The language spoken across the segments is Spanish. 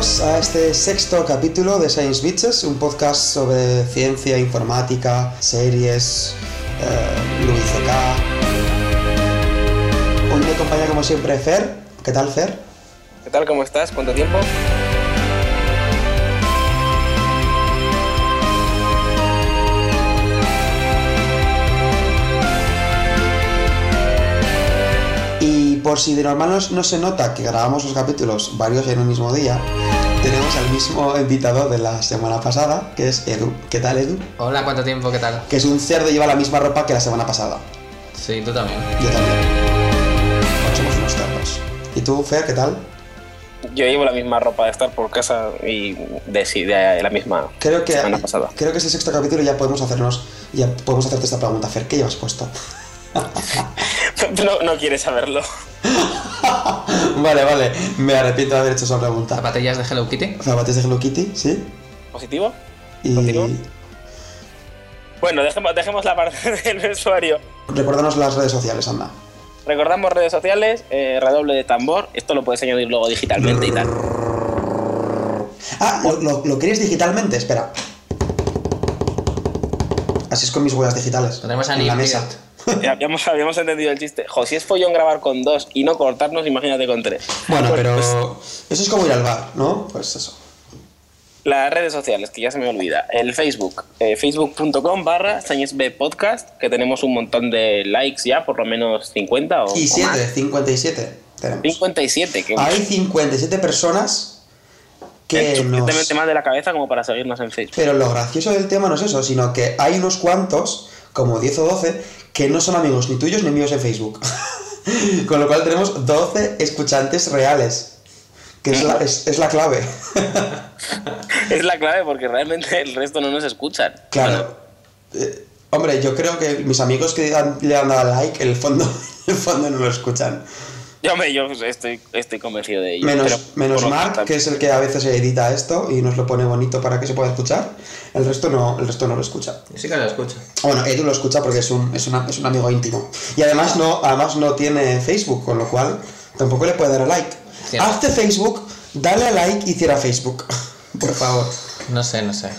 bienvenidos a este sexto capítulo de Science Bitches, un podcast sobre ciencia, informática, series, eh, Louis C.K. Hoy me acompaña como siempre Fer. ¿Qué tal Fer? ¿Qué tal? ¿Cómo estás? ¿Cuánto tiempo? Y por si de normal no, no se nota que grabamos los capítulos varios en un mismo día, tenemos al mismo invitado de la semana pasada, que es Edu. ¿Qué tal Edu? Hola, ¿cuánto tiempo? ¿Qué tal? Que es un cerdo y lleva la misma ropa que la semana pasada. Sí, tú también. Yo también. Bueno, somos unos cerdos. ¿Y tú, Fer, qué tal? Yo llevo la misma ropa de estar por casa y de, sí, de la misma Creo que, semana pasada. creo que este sexto capítulo ya podemos hacernos, ya podemos hacerte esta pregunta, Fer, ¿qué llevas puesto? No, no quieres saberlo. vale, vale, me arrepiento de haber hecho esa pregunta. ¿Zapatillas de Hello Kitty? Zapatos de Hello Kitty, ¿sí? ¿Positivo? Y. Bueno, dejemos, dejemos la parte del vestuario. recuérdanos las redes sociales, anda. Recordamos redes sociales, eh, redoble de tambor. Esto lo puedes añadir luego digitalmente y tal. Ah, ¿lo, lo, lo queréis digitalmente? Espera. Así es con mis huellas digitales. Lo tenemos a en la nivel. mesa. Habíamos, habíamos entendido el chiste. Jo, si es follón grabar con dos y no cortarnos, imagínate con tres. Bueno, Pues, pero pues, eso es como ir al bar, ¿no? Pues eso. Las redes sociales, que ya se me olvida. El Facebook, eh, facebook.com barra B podcast, que tenemos un montón de likes ya, por lo menos 50 o, Y o 7, más. 57 tenemos. 57, que Hay 57 personas que suficientemente nos... más de la cabeza como para seguirnos en Facebook. Pero lo gracioso del tema no es eso, sino que hay unos cuantos, como 10 o 12, que no son amigos ni tuyos ni míos en Facebook. Con lo cual tenemos 12 escuchantes reales. Que es la, es, es la clave. Es la clave porque realmente el resto no nos escuchan. claro. Eh, hombre, yo creo que mis amigos que han- le han dado like, en el fondo, en el fondo no lo escuchan. Yo, hombre, yo estoy, estoy convencido de ello. Menos, pero menos Mark, que es el que a veces edita esto y nos lo pone bonito para que se pueda escuchar. El resto no, el resto no lo escucha. Sí que lo escucho. Bueno, Edu lo escucha porque es un, es, una- es un amigo íntimo. Y además no, además no tiene Facebook, con lo cual tampoco le puede dar a like. Cierto. Hazte Facebook, dale a like y cierra Facebook. Por favor. No sé, no sé.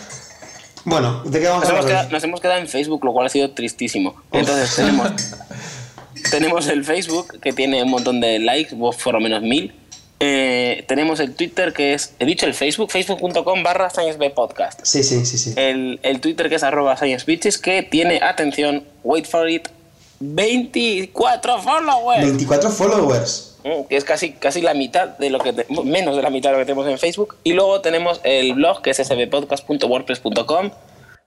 Bueno, ¿de qué vamos Nos a hablar? nos hemos quedado en Facebook, lo cual ha sido tristísimo. Entonces tenemos, tenemos el Facebook, que tiene un montón de likes, vos por lo menos mil. Eh, tenemos el Twitter, que es, he dicho el Facebook, facebook.com barra Podcast. Sí, sí, sí, sí. El, el Twitter, que es arroba ScienceBitches, que tiene, atención, wait for it, 24 followers. 24 followers. Mm, que es casi, casi la mitad de lo que te- menos de la mitad de lo que tenemos en Facebook y luego tenemos el blog que es sbpodcast.wordpress.com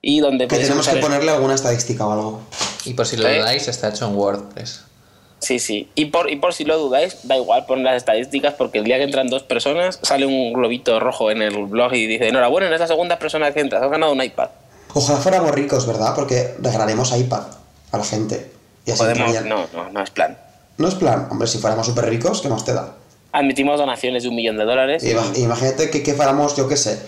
y donde Que tenemos que ponerle alguna estadística o algo. Y por si lo ¿Eh? dudáis, está hecho en WordPress. Sí sí y por, y por si lo dudáis da igual poner las estadísticas porque el día que entran dos personas sale un globito rojo en el blog y dice enhorabuena en esta segunda persona que entras has ganado un iPad Ojalá fuéramos ricos, ¿verdad? Porque regalaremos iPad a la gente. Y así podemos no no no es plan No es plan. Hombre, si fuéramos súper ricos, ¿qué más te da? admitimos donaciones de un millón de dólares Ima- Imagínate que, que fuéramos, yo qué sé,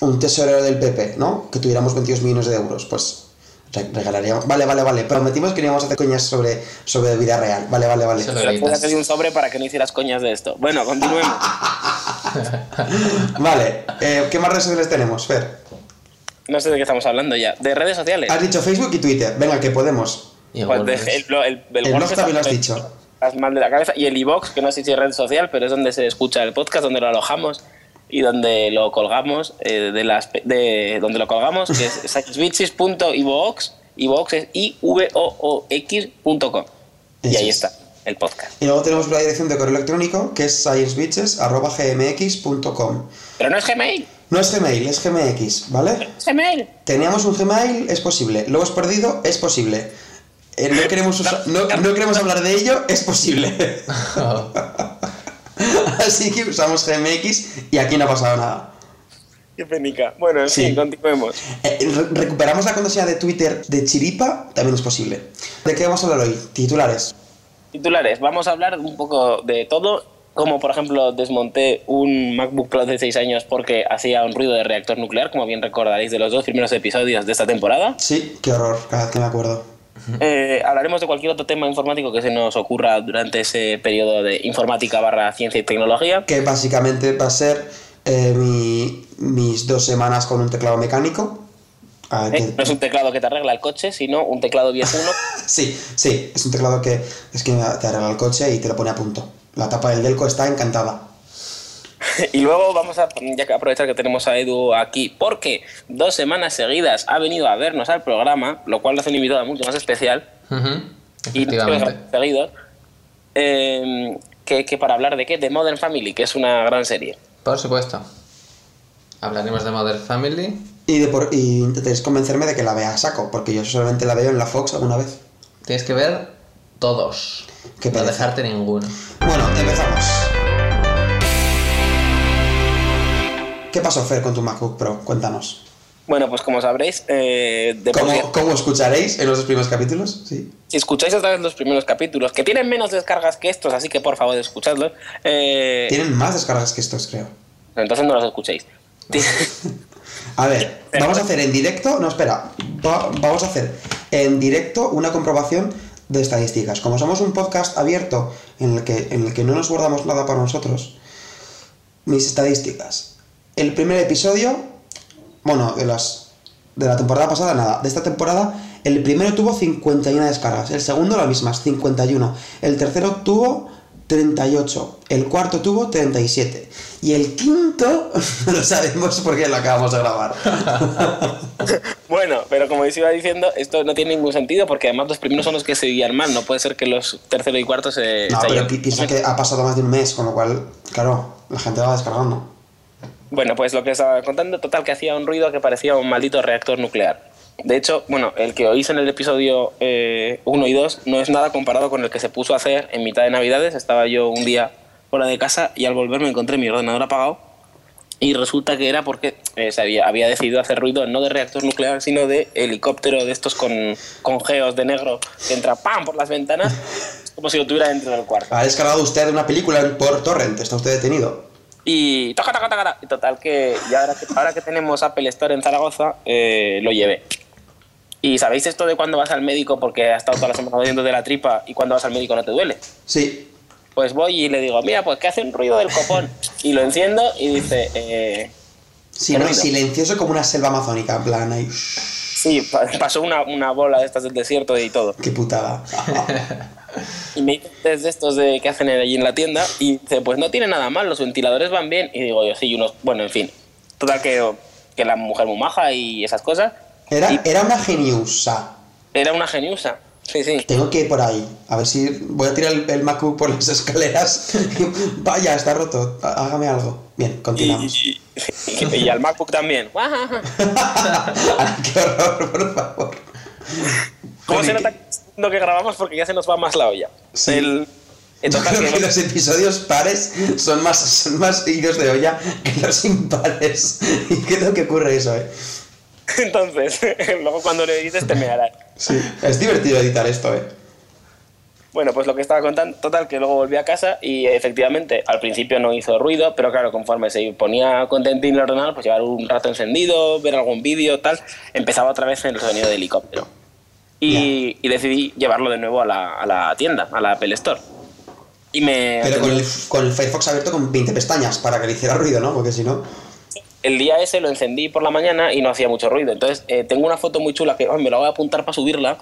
un tesorero del PP, ¿no? Que tuviéramos 22 millones de euros, pues regalaríamos. Vale, vale, vale. Prometimos que no íbamos a hacer coñas sobre, sobre vida real. Vale, vale, vale. Puedes hacer un sobre para que no hicieras coñas de esto bueno continuemos Vale, eh, ¿qué más redes sociales tenemos? Fer, no sé de qué estamos hablando ya de redes sociales has dicho Facebook y Twitter. Venga, que podemos. Y Pues el, blog- también lo has dicho. estás mal de la cabeza. Y el iBox, que no sé si es red social, pero es donde se escucha el podcast, donde lo alojamos y donde lo colgamos, eh, de las, de, donde lo colgamos, que es sciencebitches.ivox. iVoox es i-v-o-o-x.com. Y Eso ahí es. está el podcast. Y luego tenemos la dirección de correo electrónico, que es sciencebitches.gmx.com. Pero no es Gmail. No es Gmail, es GMX, ¿vale? Es Gmail. Teníamos un Gmail, es posible. Lo hemos perdido, es posible. Eh, no, queremos usar- no, no queremos hablar de ello, es posible. Así que usamos GMX y aquí no ha pasado nada. Qué penica. Bueno, en Sí. fin, continuemos. Eh, re- recuperamos la contraseña de Twitter de Chiripa, también es posible. ¿De qué vamos a hablar hoy? Titulares. Titulares, vamos a hablar un poco de todo, como por ejemplo desmonté un MacBook Pro de 6 años porque hacía un ruido de reactor nuclear, como bien recordaréis de los dos primeros episodios de esta temporada. Sí, qué horror, cada vez que me acuerdo. Eh, hablaremos de cualquier otro tema informático que se nos ocurra durante ese periodo de informática barra ciencia y tecnología. Que básicamente va a ser eh, mi- mis dos semanas con un teclado mecánico. Ah, ¿eh? No es un teclado que te arregla el coche, sino un teclado viejuno. Sí, sí, es un teclado que es que te arregla el coche y te lo pone a punto. La tapa del Delco está encantada. y luego vamos a ya que aprovechar que tenemos a Edu aquí, porque dos semanas seguidas ha venido a vernos al programa, lo cual lo hace un invitado mucho más especial. Y dos Efectivamente. semanas seguidos. eh, que, que para hablar de qué? De Modern Family, que es una gran serie. Por supuesto. Hablaremos de Mother Family. Y, de por, y intentéis convencerme de que la vea a saco, porque yo solamente la veo en la Fox alguna vez. Tienes que ver todos. Qué no dejarte ninguno. Bueno, empezamos. ¿Qué pasó, Fer, con tu MacBook Pro? Cuéntanos. Bueno, pues como sabréis, eh, de por sí- ¿Cómo, cómo escucharéis en los dos primeros capítulos? Sí. si escucháis otra vez los primeros capítulos, que tienen menos descargas que estos, así que por favor escuchadlos, eh, Tienen más descargas que estos, creo. entonces no los escuchéis. A ver, vamos a hacer en directo. No, espera. Va- vamos a hacer en directo una comprobación de estadísticas. Como somos un podcast abierto en el que, en el que no nos guardamos nada para nosotros, mis estadísticas. El primer episodio, bueno, de las de la temporada pasada, nada. De esta temporada, el primero tuvo 51 descargas. El segundo, las mismas, 51. El tercero tuvo 38. El cuarto tuvo 37. Y el quinto, no lo sabemos porque lo acabamos de grabar. Bueno, pero como os iba diciendo, esto no tiene ningún sentido porque además los primeros son los que se guían mal. No puede ser que los tercero y cuarto se No, pero pi- piensa que ha pasado más de un mes, con lo cual, claro, la gente va descargando. Bueno, pues lo que estaba contando, total, que hacía un ruido que parecía un maldito reactor nuclear. De hecho, bueno, el que oís en el episodio 1 y 2 no es nada comparado con el que se puso a hacer en mitad de Navidades. Estaba yo un día fuera de casa y al volver me encontré mi ordenador apagado y resulta que era porque eh, había decidido hacer ruido no de reactor nuclear, sino de helicóptero de estos con, con geos de negro que entra ¡pam! por las ventanas, como si lo tuviera dentro del cuarto. Ha descargado usted una película por torrent, está usted detenido. Y toca, toca, toca, toca. Y total que ya ahora que, ahora que tenemos Apple Store en Zaragoza, eh, lo llevé. Y sabéis esto de cuando vas al médico porque has estado toda la semana jodiendo de la tripa y cuando vas al médico no te duele. Sí. Pues voy y le digo, mira, pues que hace un ruido del copón. Y lo enciendo y dice, eh, Sí, ¿Qué ¿no? silencioso como una selva amazónica, en plan ahí. sí, pa- pasó una, una bola de estas del desierto y todo. Qué putada. Y me hice test de estos de que hacen allí en la tienda y dice, pues no tiene nada mal, los ventiladores van bien. Y digo yo, sí, y unos, bueno, en fin. Total que, que la mujer muy maja y esas cosas. Era, Y era una geniusa. era una geniusa. Sí, sí. Tengo que ir por ahí. A ver si voy a tirar el, el MacBook por las escaleras. Vaya, está roto. Há- Hágame algo. Bien, continuamos. Y, y- y al MacBook también. Qué horror, por favor. ¿Cómo se nota que lo que grabamos? Porque ya se nos va más la olla. Sí. El, en Yo total creo que- que los episodios pares son más, son más idos de olla que los impares. ¿Y qué tal que ocurre eso, eh? Entonces, luego cuando le dices te mearás. Sí. Es divertido editar esto, eh. Bueno, pues lo que estaba contando, total, que luego volví a casa y efectivamente al principio no hizo ruido, pero claro, conforme se ponía contentín el ordenador, pues llevar un rato encendido, ver algún vídeo, tal, empezaba otra vez el sonido de helicóptero. Y, y decidí llevarlo de nuevo a la, a la tienda, a la Apple Store. Y me Pero con el, con el Firefox abierto con 20 pestañas para que le hiciera ruido, ¿no? Porque si no. el día ese lo encendí por la mañana y no hacía mucho ruido. Entonces, eh, tengo una foto muy chula que oh, me la voy a apuntar para subirla.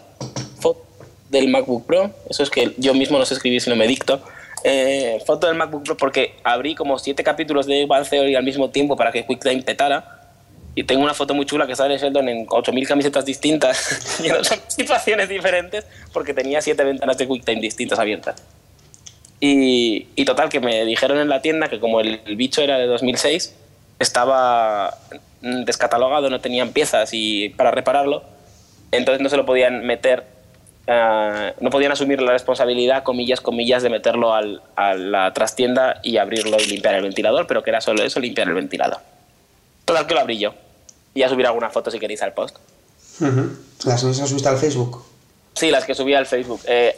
Foto del MacBook Pro. Eso es que yo mismo no sé escribir si no me dicto. Eh, foto del MacBook Pro porque abrí como siete capítulos de Big Theory al mismo tiempo para que QuickTime petara. Y tengo una foto muy chula que sale Sheldon en 8.000 camisetas distintas y en situaciones diferentes porque tenía siete ventanas de QuickTime distintas abiertas. Y, y total, que me dijeron en la tienda que como el, el bicho era de 2006, estaba descatalogado, no tenían piezas y para repararlo, entonces no se lo podían meter, ah, no podían asumir la responsabilidad, comillas, comillas, de meterlo al- a la trastienda y abrirlo y limpiar el ventilador, pero que era solo eso, limpiar el ventilador. Total, que lo abrí yo. Y ya subir alguna foto si queréis al post. Las mismas subiste al Facebook. Sí, las que subí al Facebook. Eh,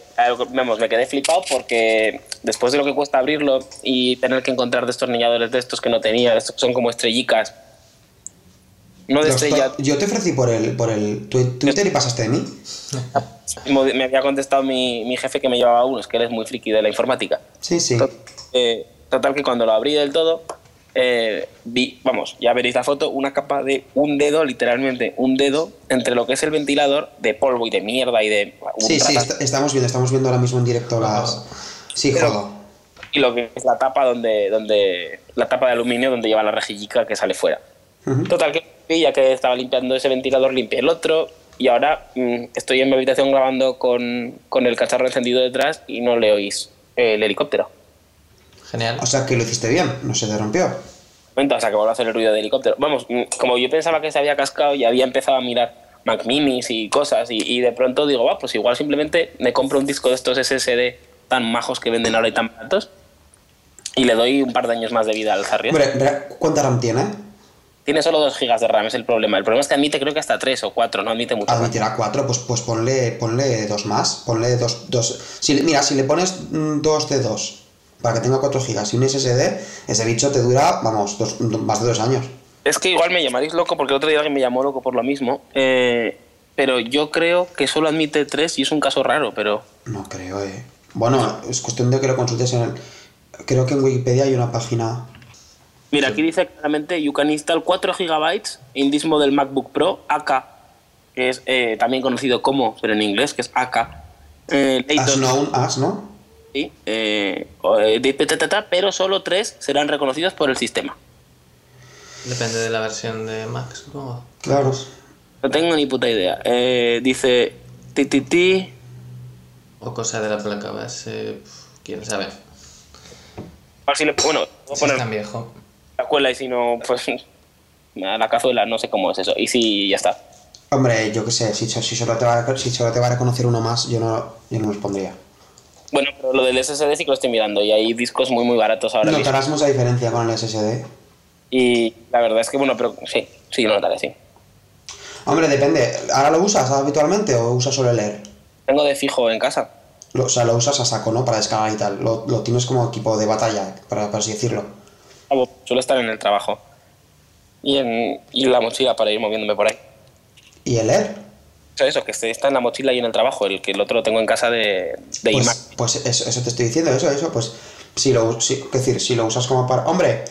vamos, me quedé flipado porque después de lo que cuesta abrirlo y tener que encontrar destornilladores de estos que no tenía, estos son como estrellicas. No de Los estrella. Yo te ofrecí por el, por el twi- Twitter y pasaste de mí. Me había contestado mi, mi jefe que me llevaba unos, que él es muy friki de la informática. Sí, sí. Eh, total que cuando lo abrí del todo, eh, vi, vamos, ya veréis la foto, una capa de un dedo, literalmente un dedo, entre lo que es el ventilador de polvo y de mierda y de... Sí, sí, estamos viendo, estamos viendo ahora mismo en directo las... Sí, Pero- y lo que es la tapa donde, donde la tapa de aluminio donde lleva la rejillica que sale fuera. Total que ya que estaba limpiando ese ventilador, limpié el otro y ahora mm, estoy en mi habitación grabando con, con el cacharro encendido detrás y no le oís el helicóptero. Genial. O sea que lo hiciste bien, no se te rompió. Momento, o sea que vuelvo a hacer el ruido de helicóptero. Vamos, mm, como yo pensaba que se había cascado y había empezado a mirar Mac Minis y cosas y, y de pronto digo, va, pues igual simplemente me compro un disco de estos SSD tan majos que venden ahora y tan baratos y le doy un par de años más de vida al verá, ¿cuánta RAM tiene? Tiene solo 2 GB de RAM, es el problema. El problema es que admite creo que hasta 3 o 4, no admite mucho. Admitirá 4, pues, pues ponle, ponle dos más. Ponle dos. dos. Si, mira, si le pones mm, dos de dos para que tenga 4 gigas y un SSD, ese bicho te dura, vamos, dos- más de dos años. Es que igual me llamaréis loco porque el otro día alguien me llamó loco por lo mismo. eh, pero yo creo que solo admite 3 y es un caso raro, pero... No creo, eh. Bueno, es cuestión de que lo consultes en el. Creo que en Wikipedia hay una página. Mira, aquí dice claramente, you can install 4 GB in this model MacBook Pro AK, que es eh, también conocido como, pero en inglés, que es AK. Eh, As known as, ¿no? Sí, eh, eh, pero solo 3 serán reconocidos por el sistema. Depende de la versión de Mac, supongo. Claro. No tengo ni puta idea. Eh, dice, ti, ti, ti, O cosa de la placa base. Quién sabe. a ver si le- bueno, voy a Si poner es tan viejo. la cuela y si no, pues a la cazuela, no sé cómo es eso. Y si ya está. Hombre, yo qué sé, si, si solo te va a, si solo te va a reconocer uno más, yo no, yo no los pondría. Bueno, pero lo del SSD sí que lo estoy mirando y hay discos muy muy baratos ahora mismo. Notarás mucha diferencia con el SSD. Y la verdad es que, bueno, pero sí, sí, lo notaré, sí. Hombre, depende. ¿Ahora lo usas habitualmente o usas solo el Air? Tengo de fijo en casa. Lo- o sea, lo usas a saco, ¿no? Para descargar y tal. Lo, lo tienes como equipo de batalla, para, para así decirlo. Vamos, Suelo estar en el trabajo. Y en, y la mochila para ir moviéndome por ahí. ¿Y el Air? Eso, que está en la mochila y en el trabajo. El que el otro lo tengo en casa de, de. Pues, pues eso, eso te estoy diciendo, eso, eso. Pues si lo, si, decir, si lo usas como para... Hombre,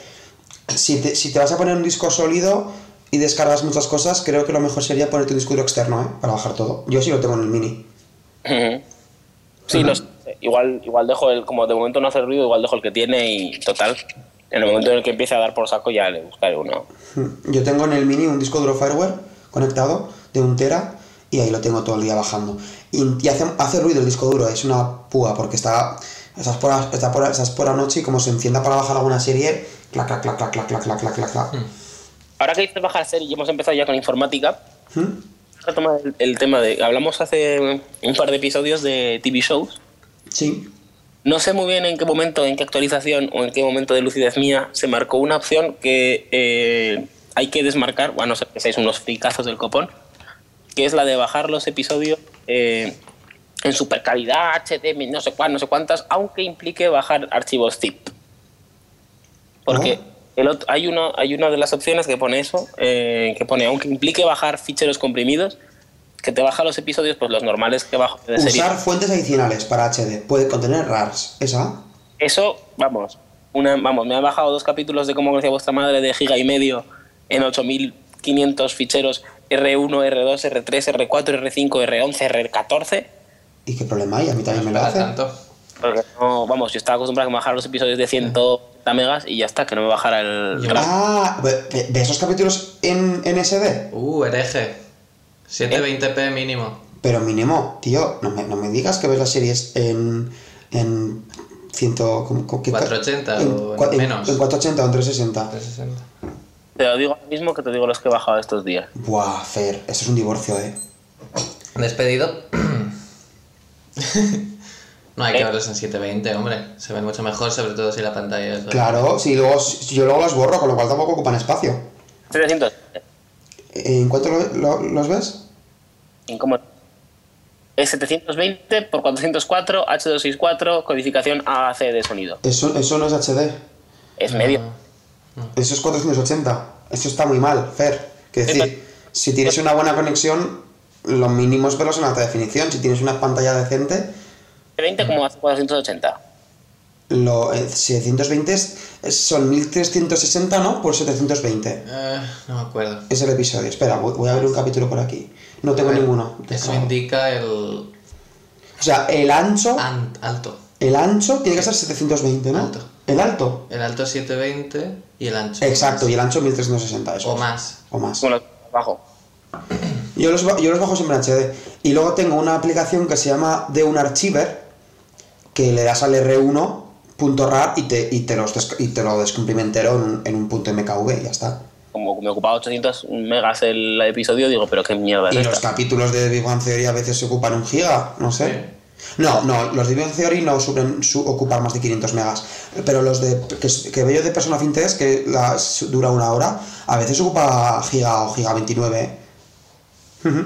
si te, si te vas a poner un disco sólido y descargas muchas cosas, creo que lo mejor sería ponerte un disco duro externo, ¿eh? Para bajar todo. Yo sí lo tengo en el mini. Sí, no sé. Igual, igual dejo el, como de momento no hace ruido, igual dejo el que tiene y total. En el momento en el que empiece a dar por saco ya le buscaré uno. Yo tengo en el mini un disco duro fireware conectado de un tera y ahí lo tengo todo el día bajando. Y, y hace, hace ruido el disco duro, es una púa porque está estás por, está por, estás por la noche y como se encienda para bajar alguna serie, clac, clac, clac, clac, clac, clac, clac, clac, clac, clac. Ahora que dices bajar serie y hemos empezado ya con informática, ¿Mm? retomar el, el tema de... Hablamos hace un par de episodios de TV shows. Sí. No sé muy bien en qué momento, en qué actualización o en qué momento de lucidez mía se marcó una opción que eh, hay que desmarcar, bueno, no sé que seáis unos fricazos del copón, que es la de bajar los episodios eh, en super calidad, HD, no sé cuál, no sé cuántas, aunque implique bajar archivos zip. Porque el otro- hay, una, hay una de las opciones que pone eso, eh, que pone, aunque implique bajar ficheros comprimidos, que te baja los episodios, pues los normales que bajo de serie. Usar fuentes adicionales para HD. Puede contener RARs. ¿Esa? Eso, vamos, una, vamos, me ha bajado dos capítulos de cómo conocía vuestra madre de giga y medio en 8500 ficheros R1, R2, R3, R4, R5, R11, R14. ¿Y qué problema hay? A mí también me lo hace. tanto. Porque no, vamos, yo estaba acostumbrado a que me bajara los episodios de 100 megas y ya está, que no me bajara el. Ah, ve- ve esos capítulos en, en SD. Uh, hereje. 720p mínimo. Pero mínimo, tío, no me, no me digas que ves las series en. en. ciento. ¿cómo- qué ca- 480 o cua- menos. En 480 o en 360. 360. Te lo digo ahora mismo que te digo los que he bajado estos días. Buah, Fer, eso es un divorcio, eh. Despedido. no hay que Eh. verlos en 720, hombre. Se ven mucho mejor, sobre todo si la pantalla es. Claro, si luego, si yo luego los borro, con lo cual tampoco ocupan espacio. 700. ¿En cuánto lo- lo- los ves? ¿En cómo? Es 720 por 404, H264, codificación AAC de sonido. Eso, eso no es HD. Es medio. Eso es 480. Eso está muy mal, Fer. Que decir, si tienes una buena conexión, lo mínimo es verlos en alta definición. Si tienes una pantalla decente, 20 como hace 480. Lo, eh, 720 es- son 1360, ¿no? Por 720. Eh, no me acuerdo. Es el episodio. Espera, voy, voy a ver un capítulo por aquí. No tengo ver, ninguno. Eso descargado. indica el O sea, el ancho, an- alto. el ancho tiene que ser 720, ¿no? Alto. El alto. El alto 720 y el ancho. Exacto, y el ancho 1360, eso. O más. O más. Bueno, abajo. Yo los, yo los bajo siempre en HD. Y luego tengo una aplicación que se llama de un archiver, que le das al R1.rar y te, y te, los y te lo descomprime entero en un, en un punto MKV y ya está. Como me ocupaba 800 megas el episodio, digo, pero qué mierda es Y los esta. capítulos de Big Bang Theory a veces se ocupan un giga, no sé. No, no, los de Big Theory no suelen su- ocupar más de 500 megas. Pero los de que, que veo de Persona Fin 3, que la- su- dura una hora, a veces ocupa giga o giga 29. ¿eh? Ujú.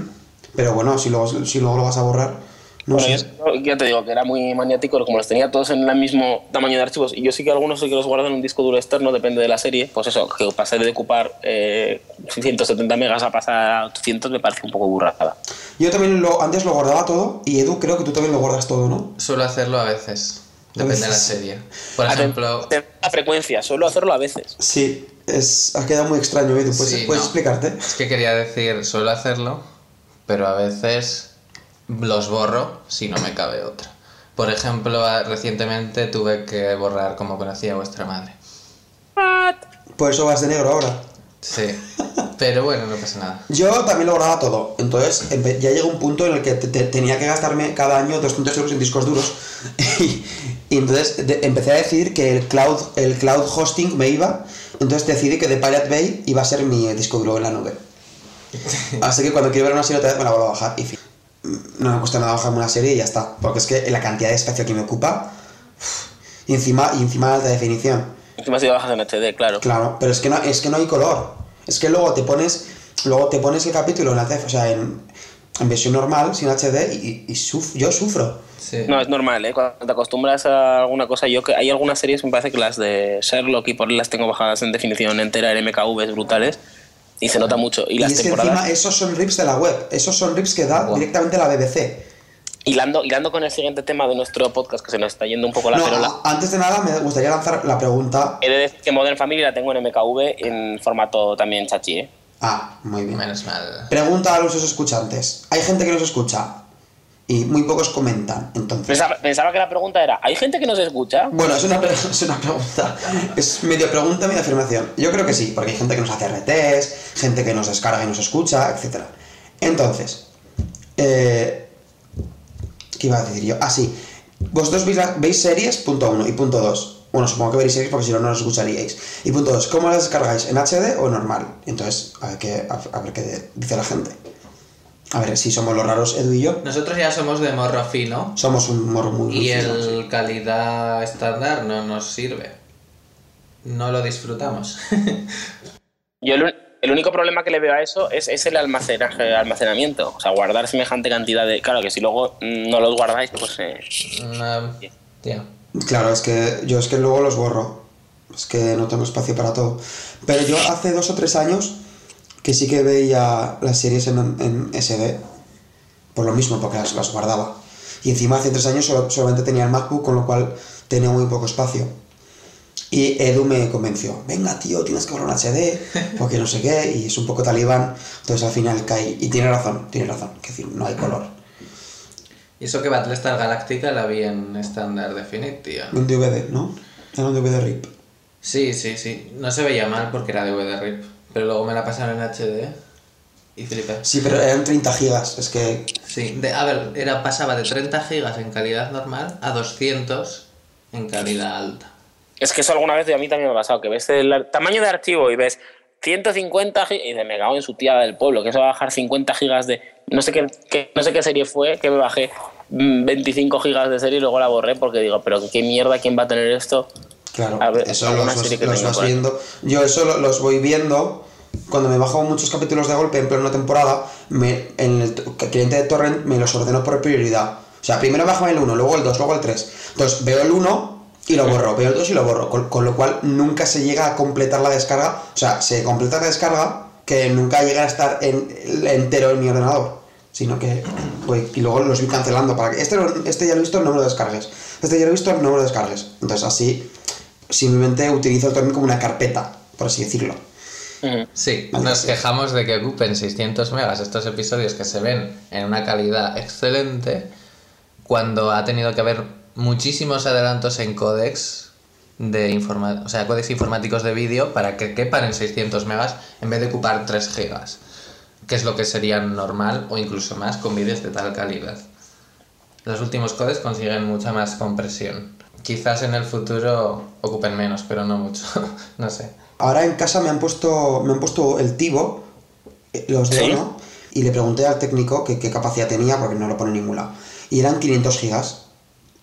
Pero bueno, si luego, si luego lo vas a borrar, no bueno, sé. yo, ya te digo que era muy maniático, como los tenía todos en el mismo tamaño de archivos, y yo sí que algunos sí que los guardo en un disco duro externo, depende de la serie, pues eso, que pasar de ocupar eh, 170 megas a pasar a 800 me parece un poco burrada. Yo también lo, antes lo guardaba todo y Edu creo que tú también lo guardas todo, ¿no? Suelo hacerlo a veces. A Depende de la serie. Por ejemplo, La frecuencia, suelo hacerlo a veces. Sí, es, ha quedado muy extraño, Edu. ¿Puedes, Sí, ¿puedes no. explicarte? es que quería decir, suelo hacerlo, pero a veces los borro si no me cabe otra. Por ejemplo, recientemente tuve que borrar como conocía a vuestra madre. Por eso vas de negro ahora. Sí, pero bueno, no pasa nada. Yo también lo guardaba todo. Entonces ya llegó un punto en el que te- te- tenía que gastarme cada año 200 euros en discos duros. y, y entonces de- empecé a decir que el cloud, el cloud hosting me iba. Entonces decidí que de Pirate Bay iba a ser mi disco duro en la nube. Así que cuando quiero ver una serie otra vez me la vuelvo a bajar. Y fin. No me cuesta nada bajarme una serie y ya está. Porque es que la cantidad de espacio que me ocupa. Y encima, y encima alta definición. Encima si bajas en HD, claro. Claro, pero es que no, es que no hay color. Es que luego te pones, luego te pones el capítulo en o sea, en, en versión normal, sin HD, y, y suf- yo sufro. Sí. No, es normal, ¿eh? Cuando te acostumbras a alguna cosa, yo que hay algunas series, me parece que las de Sherlock y por las tengo bajadas en definición entera en MKVs brutales y se nota mucho. Y Y, las es que encima esos son rips de la web, esos son rips que da directamente la BBC. hilando, hilando con el siguiente tema de nuestro podcast, que se nos está yendo un poco la No, perola, antes de nada me gustaría lanzar la pregunta. he de decir que Modern Family la tengo en MKV en formato también chachi, ¿eh? Ah, muy bien. Menos mal. Pregunta a los escuchantes. Hay gente que nos escucha y muy pocos comentan, entonces. Pensaba, pensaba que la pregunta era, ¿hay gente que nos escucha? Bueno, es una, es una pregunta. Es medio pregunta, medio afirmación. Yo creo que sí, porque hay gente que nos hace RTs, gente que nos descarga y nos escucha, etc. Entonces, eh, ¿qué iba a decir yo? Ah, sí. Vosotros veis, la- veis series, punto uno, y punto dos. Bueno, supongo que veréis series porque si no, no las escucharíais. Y punto dos, ¿cómo las descargáis? ¿En HD o normal? Entonces, a ver qué, a ver qué dice la gente. A ver si somos los raros, Edu y yo. Nosotros ya somos de morro fino Somos un morro muy y fino, el sí. calidad estándar no nos sirve. No lo disfrutamos. Yo el, un- el único problema que le veo a eso es, es el almacenaje, almacenamiento. O sea, guardar semejante cantidad de... Claro que si luego mm, no los guardáis, pues... eh, No, tío. Claro, es que yo es que luego los borro. Es que no tengo espacio para todo. Pero yo hace dos o tres años que sí que veía las series en, en SD. Por lo mismo, porque las, las guardaba. Y encima hace tres años solo- solamente tenía el MacBook, con lo cual tenía muy poco espacio. Y Edu me convenció, venga tío, tienes que borrar un HD, porque no sé qué, y es un poco talibán, entonces al final cae. Y tiene razón, tiene razón, que decir, no hay color. Y eso que Battlestar Galactica la vi en estándar definite, tío. Un DVD, ¿no? Era un DVD RIP. Sí, sí, sí. No se veía mal porque era DVD RIP. Pero luego me la pasaron en HD y flipé. Sí, pero eran 30 gigas, es que Sí, de, a ver, era, pasaba de 30 gigas en calidad normal a 200 en calidad alta. Es que eso alguna vez a mí también me ha pasado, que ves el tamaño de archivo y ves 150 gigas y me cago en su tía del pueblo, que eso va a bajar 50 gigas de... No sé qué, qué- no sé qué serie fue, que me bajé mm, 25 gigas de serie y luego la borré porque digo, pero qué mierda, ¿quién va a tener esto? Claro, A ver, eso los, serie que los tenga vas viendo. Yo eso lo- los voy viendo cuando me bajo muchos capítulos de golpe en plena temporada. Me, en el cliente de Torrent me los ordeno por prioridad. O sea, primero bajo el 1, luego el 2, luego el 3. Entonces veo el 1 y lo borro, veo el 2 y lo borro. Con, con lo cual nunca se llega a completar la descarga. O sea, se completa la descarga que nunca llega a estar en, entero en mi ordenador. sino que voy, y luego los voy cancelando para que este, este ya lo he visto, no me lo descargues. Este ya lo he visto, no me lo descargues. Entonces así simplemente utilizo el torrent como una carpeta, por así decirlo. Sí, nos quejamos de que ocupen 600 megas estos episodios que se ven en una calidad excelente cuando ha tenido que haber muchísimos adelantos en códex de informa o sea, códex informáticos de vídeo para que quepan en 600 megas en vez de ocupar 3 gigas, que es lo que sería normal o incluso más con vídeos de tal calidad. Los últimos codecs consiguen mucha más compresión. Quizás en el futuro ocupen menos, pero no mucho, no sé. Ahora en casa me han puesto, me han puesto el Tivo, eh, los de ¿Sí? Ono, y le pregunté al técnico que qué capacidad tenía, porque no lo pone en ningún lado. Y eran 500 gigas.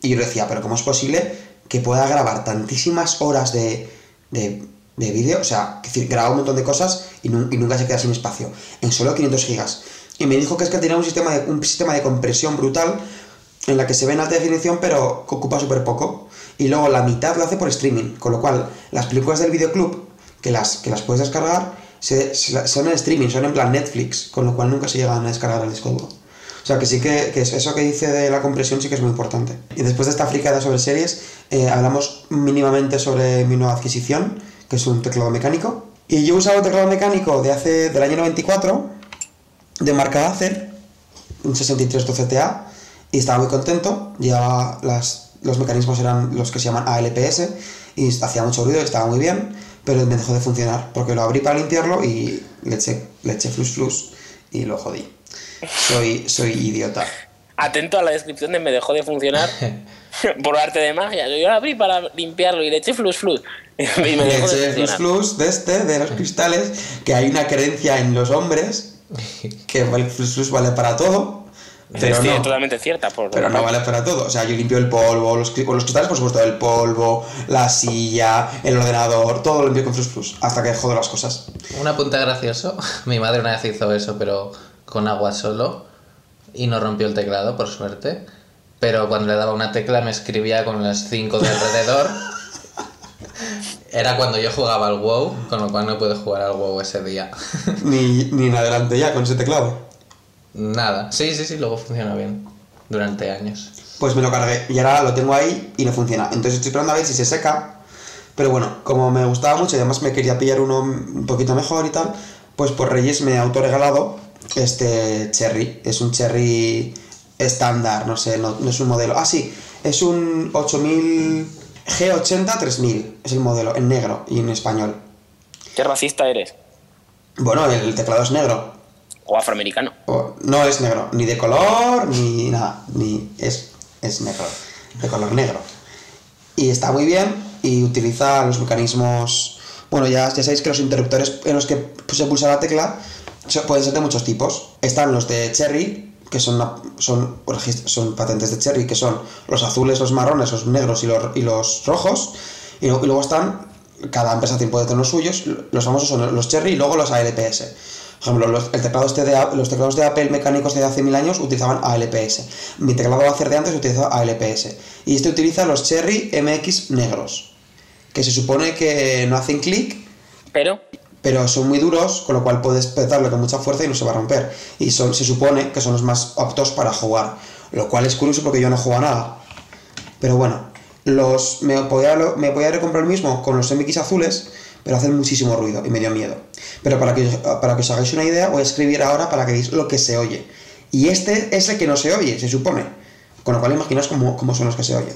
Y yo decía, pero ¿cómo es posible que pueda grabar tantísimas horas de, de, de vídeo? O sea, es decir, graba un montón de cosas y, nun- y nunca se queda sin espacio. En solo 500 gigas. Y me dijo que es que tenía un sistema de, un sistema de compresión brutal en la que se ve en alta definición pero ocupa súper poco. Y luego la mitad lo hace por streaming, con lo cual las películas del videoclub, que las, que las puedes descargar, son en streaming, son en plan Netflix, con lo cual nunca se llegan a descargar al disco duro. O sea que sí que, que es- eso que dice de la compresión sí que es muy importante. Y después de esta fricada sobre series, eh, hablamos mínimamente sobre mi nueva adquisición, que es un teclado mecánico. Y yo he usado un teclado mecánico de hace, del año 94, de marca Acer, un 63-12TA y estaba muy contento. Llevaba las, los mecanismos eran los que se llaman ALPS y hacía mucho ruido, estaba muy bien, pero me dejó de funcionar porque lo abrí para limpiarlo y le eché, le eché flus flus y lo jodí. Soy, soy idiota. Atento a la descripción de me dejó de funcionar por arte de magia. Yo lo abrí para limpiarlo y le eché flus flus. Y me Le dejó de eché flus flus de este, de los cristales, que hay una creencia en los hombres que el flus flus vale para todo, pero Sí, no. totalmente cierta. Por Pero no vale para todo. O sea, yo limpio el polvo, los, con los cristales, por supuesto, el polvo, la silla, el ordenador, todo lo limpio con Flus Plus, hasta que jodo las cosas. Un apunte gracioso. Mi madre una vez hizo eso, pero con agua solo. Y no rompió el teclado, por suerte. Pero cuando le daba una tecla me escribía con las cinco de alrededor. Era cuando yo jugaba al WoW, con lo cual no pude jugar al WoW ese día. Ni, ni en adelante ya con ese teclado. Nada. Sí, sí, sí, luego funciona bien. Durante años. Pues me lo cargué y ahora lo tengo ahí y no funciona. Entonces estoy esperando a ver si se seca. Pero bueno, como me gustaba mucho y además me quería pillar uno un poquito mejor y tal, pues por Reyes me he autorregalado este Cherry. Es un Cherry estándar, no sé, no, no es un modelo. Ah, sí, es un 8000 G80 3000. Es el modelo, en negro y en español. ¿Qué racista eres? Bueno, el teclado es negro. O afroamericano. No es negro, ni de color, ni nada, ni es, es negro, de color negro. Y está muy bien y utiliza los mecanismos... Bueno, ya, ya sabéis que los interruptores en los que se pulsa la tecla pueden ser de muchos tipos. Están los de Cherry, que son, son, son patentes de Cherry, que son los azules, los marrones, los negros y los, y los rojos. Y, luego están, cada empresa puede tener los suyos, los famosos son los Cherry y luego los ALPS. Por ejemplo, los, el este de, A- los teclados de Apple mecánicos de hace mil años utilizaban ALPS. Mi teclado Acer de antes utilizaba ALPS. Y este utiliza los Cherry MX negros, que se supone que no hacen clic, Pero pero son muy duros, con lo cual puedes petarle con mucha fuerza y no se va a romper. Y son, se supone que son los más aptos para jugar, lo cual es curioso porque yo no juego a nada. Pero bueno, los, me, podía, me podía recomprar el mismo con los MX azules, pero hacen muchísimo ruido y me dio miedo. Pero para que, para que os hagáis una idea, voy a escribir ahora para que veáis lo que se oye. Y este es el que no se oye, se supone. Con lo cual imaginaos cómo, cómo son los que se oyen.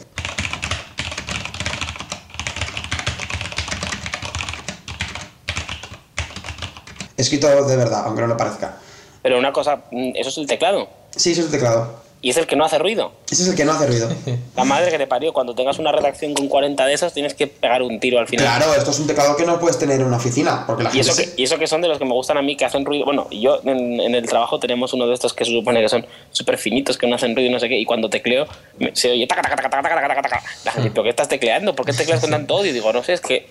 Escrito de verdad, aunque no lo parezca. Pero una cosa, mm, eso es el teclado. Sí, ese es el teclado. Y es el que no hace ruido. Ese es el que no hace ruido. La madre que te parió, cuando tengas una redacción con 40 de esos, tienes que pegar un tiro al final. Claro, esto es un teclado que no puedes tener en una oficina, porque la Y gente eso, se- que, y eso que son de los que me gustan a mí, que hacen ruido. Bueno, yo en, en el trabajo tenemos uno de estos que se supone que son súper finitos, que no hacen ruido y no sé qué, y cuando tecleo me- se oye taca, taca, taca, taca, taca, taca, taca. La gente, ¿pero qué estás tecleando? ¿Por qué tecleas con tanto odio? Y digo, no sé, es que,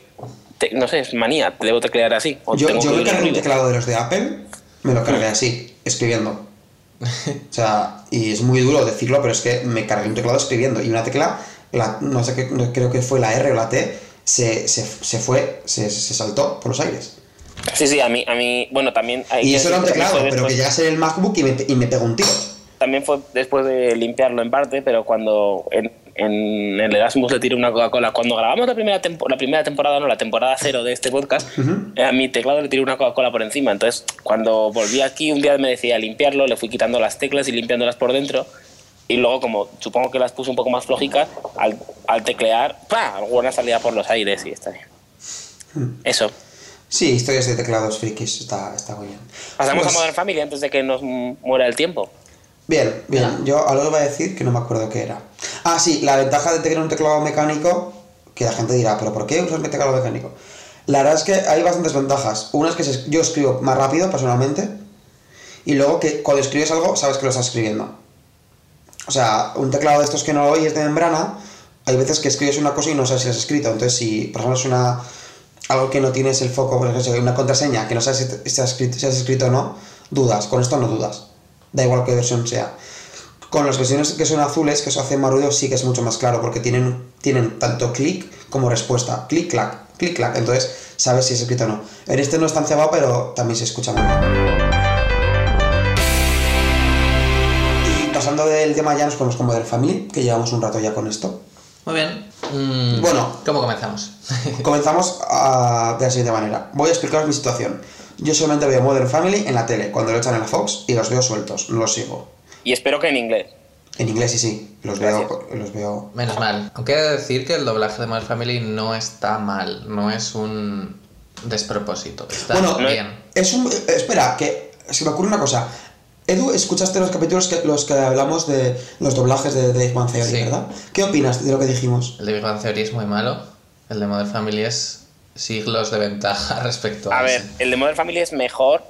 te- no sé, es manía, debo teclear así. O Yo, tengo yo que me cargué un teclado de los de Apple, me lo cargué así, escribiendo. O sea, y es muy duro decirlo, pero es que me cargué un teclado escribiendo y una tecla, la- no sé qué, no- creo que fue la R o la T, se, se, se fue, se, se saltó por los aires. Sí, sí, a mí, a mí bueno, también... Hay Y eso era un teclado, pero que llegase en el MacBook y me, y me pegó un tiro. También fue después de limpiarlo en parte, pero cuando en, en el Erasmus le tiré una Coca-Cola, cuando grabamos la primera, tempo- la primera temporada, no, la temporada cero de este podcast, eh, a mi teclado le tiré una Coca-Cola por encima. Entonces, cuando volví aquí, un día me decía limpiarlo, le fui quitando las teclas y limpiándolas por dentro. Y luego, como supongo que las puse un poco más flojicas, al, al teclear, ¡pah! alguna salida por los aires y está bien. Eso. Sí, historias de teclados frikis, está, está muy bien. Pasamos Pues, a Modern Family antes de que nos muera el tiempo. Bien, bien. Yo algo iba a decir que no me acuerdo qué era. Ah, sí, la ventaja de tener un teclado mecánico, que la gente dirá, ¿pero por qué usas mi teclado mecánico? La verdad es que hay bastantes ventajas. Una es que yo escribo más rápido, personalmente, y luego que cuando escribes algo, sabes que lo estás escribiendo. O sea, un teclado de estos que no oyes de membrana, hay veces que escribes una cosa y no sabes si has escrito. Entonces, si, por ejemplo, es una, algo que no tienes el foco, por ejemplo, una contraseña que no sabes si has escrito, si has escrito o no, dudas. Con esto no dudas. Da igual qué versión sea. Con las versiones que son azules, que eso hace más ruido, sí que es mucho más claro, porque tienen, tienen tanto clic como respuesta. Clic, clac, clic, clac. Entonces, sabes si es escrito o no. En este no es tan cebado, pero también se escucha muy bien. Y pasando del tema ya nos ponemos con Modern Family, que llevamos un rato ya con esto. Muy bien. Mm, Bueno. ¿Cómo comenzamos? Comenzamos ah, de la siguiente manera. Voy a explicaros mi situación. Yo solamente veo Modern Family en la tele, cuando lo echan en la Fox, y los veo sueltos, no los sigo. Y espero que en inglés. En inglés sí, sí, los veo, los veo. Menos mal. Aunque he de decir que el doblaje de Modern Family no está mal. No es un despropósito. Está Bueno, no- bien. Es un. espera, que se me ocurre una cosa. Edu, escuchaste los capítulos que los que hablamos de los doblajes de Dave One Theory, Sí. ¿verdad? ¿Qué opinas de lo que dijimos? El de Big Bang Theory es muy malo. El de Modern Family es siglos de ventaja respecto a, A ver, ese. el de Modern Family es mejor,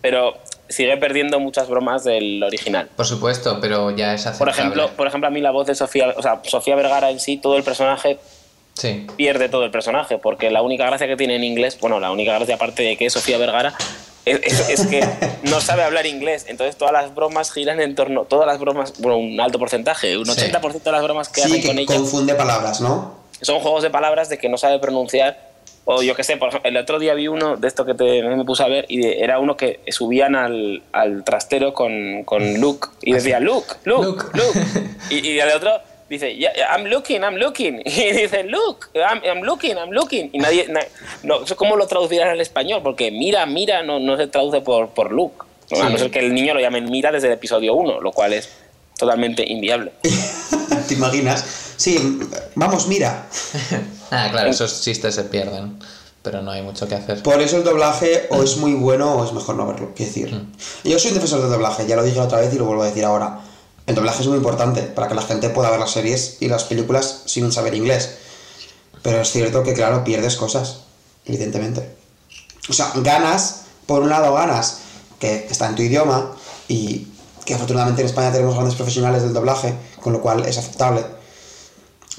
pero sigue perdiendo muchas bromas del original. Por supuesto, pero ya es Por aceptable. ejemplo, por ejemplo, a mí la voz de Sofía, o sea, Sofía Vergara en sí, todo el personaje Sí. pierde todo el personaje, porque la única gracia que tiene en inglés, bueno, la única gracia aparte de que es Sofía Vergara, es, es- es que no sabe hablar inglés. Entonces todas las bromas giran en torno, todas las bromas, bueno, un alto porcentaje, un Sí. 80% de las bromas que Sí, hacen que con ella confunde palabras, ¿no? son juegos de palabras de que no sabe pronunciar. O yo qué sé, por el otro día vi uno de esto que te, me puse a ver y de- era uno que subían al, al trastero con, con Luke y decía Luke, Luke, Luke. Luke. Y, y el otro dice, "Yeah, I'm looking, I'm looking. Y dice, Luke, I'm, I'm looking, I'm looking. Y nadie, na- no, ¿cómo lo traducirán al español? Porque mira, mira no, no se traduce por, por Luke. A Sí. no ser que el niño lo llamen mira desde el episodio 1, lo cual es totalmente inviable. ¿Te imaginas? Sí, vamos, mira. Ah, claro, esos chistes se pierden. Pero no hay mucho que hacer. Por eso el doblaje o es muy bueno o es mejor no verlo. Quiero decir, Mm. yo soy un defensor del doblaje, ya lo dije otra vez y lo vuelvo a decir ahora. El doblaje es muy importante para que la gente pueda ver las series y las películas sin saber inglés. Pero es cierto que, claro, pierdes cosas, evidentemente. O sea, ganas, por un lado ganas que está en tu idioma y que afortunadamente en España tenemos grandes profesionales del doblaje, con lo cual es aceptable.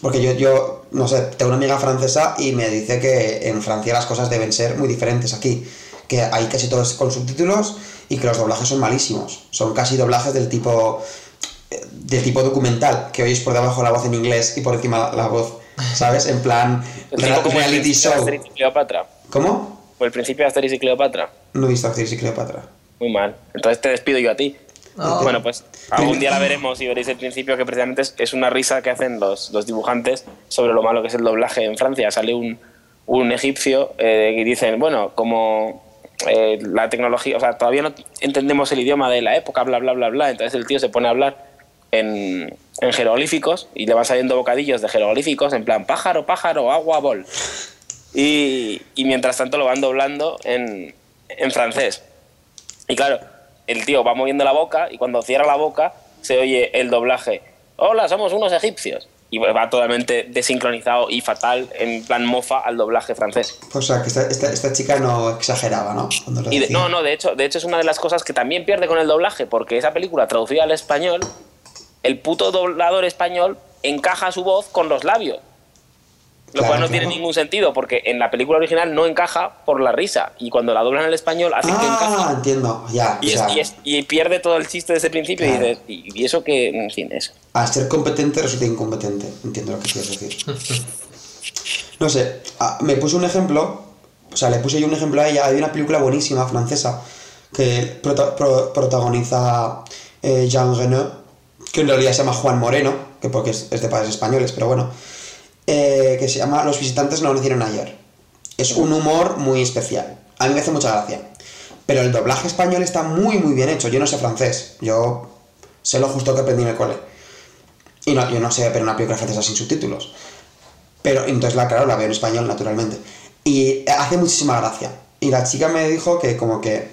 Porque yo, yo, no sé, tengo una amiga francesa y me dice que en Francia las cosas deben ser muy diferentes aquí. Que hay casi todos con subtítulos y que los doblajes son malísimos. Son casi doblajes del tipo eh, del tipo documental, que oyes por debajo la voz en inglés y por encima la, voz, ¿sabes? En plan reality show. Asterix. ¿Cómo? O el principio de Asterix y Cleopatra. No he visto Actriz y Cleopatra. Muy mal. Entonces te despido yo a ti. Bueno, pues algún día la veremos y veréis el principio que precisamente es, es una risa que hacen los, los dibujantes sobre lo malo que es el doblaje en Francia. Sale un, un egipcio eh, y dicen, bueno, como eh, la tecnología, o sea, todavía no entendemos el idioma de la época, bla, bla, bla, bla. Entonces el tío se pone a hablar en, en jeroglíficos y le van saliendo bocadillos de jeroglíficos en plan pájaro, pájaro, agua, bol. Y, y mientras tanto lo van doblando en, en francés. Y claro, el tío va moviendo la boca y cuando cierra la boca se oye el doblaje. Hola, somos unos egipcios. Y va totalmente desincronizado y fatal, en plan mofa, al doblaje francés. O sea, que esta, esta, esta chica no exageraba, ¿no? Y de- no, no, de hecho, de hecho es una de las cosas que también pierde con el doblaje, porque esa película traducida al español, el puto doblador español encaja su voz con los labios. Lo Claro, cual no claro. tiene ningún sentido, porque en la película original no encaja por la risa. Y cuando la doblan al español hacen que encaje. Ah, entiendo, ya. Y, es- sea, y es- y pierde todo el chiste desde el principio Claro. y dices, y, eso que, en fin, eso. al ser competente resulta incompetente. Entiendo lo que quieres decir. No sé, ah, me puse un ejemplo o sea, le puse yo un ejemplo a ella. Hay una película buenísima francesa que prota- pro- protagoniza eh, Jean Reno, que en realidad se llama Juan Moreno, que porque es, es de padres españoles, pero bueno, eh, que se llama Los visitantes no nacieron ayer. Es un humor muy especial. A mí me hace mucha gracia. Pero el doblaje español está muy, muy bien hecho. Yo no sé francés. Yo sé lo justo que aprendí en el cole. Y no, yo no sé ver una película francesa sin subtítulos. Pero entonces, la, claro, la veo en español, naturalmente. Y hace muchísima gracia. Y la chica me dijo que como que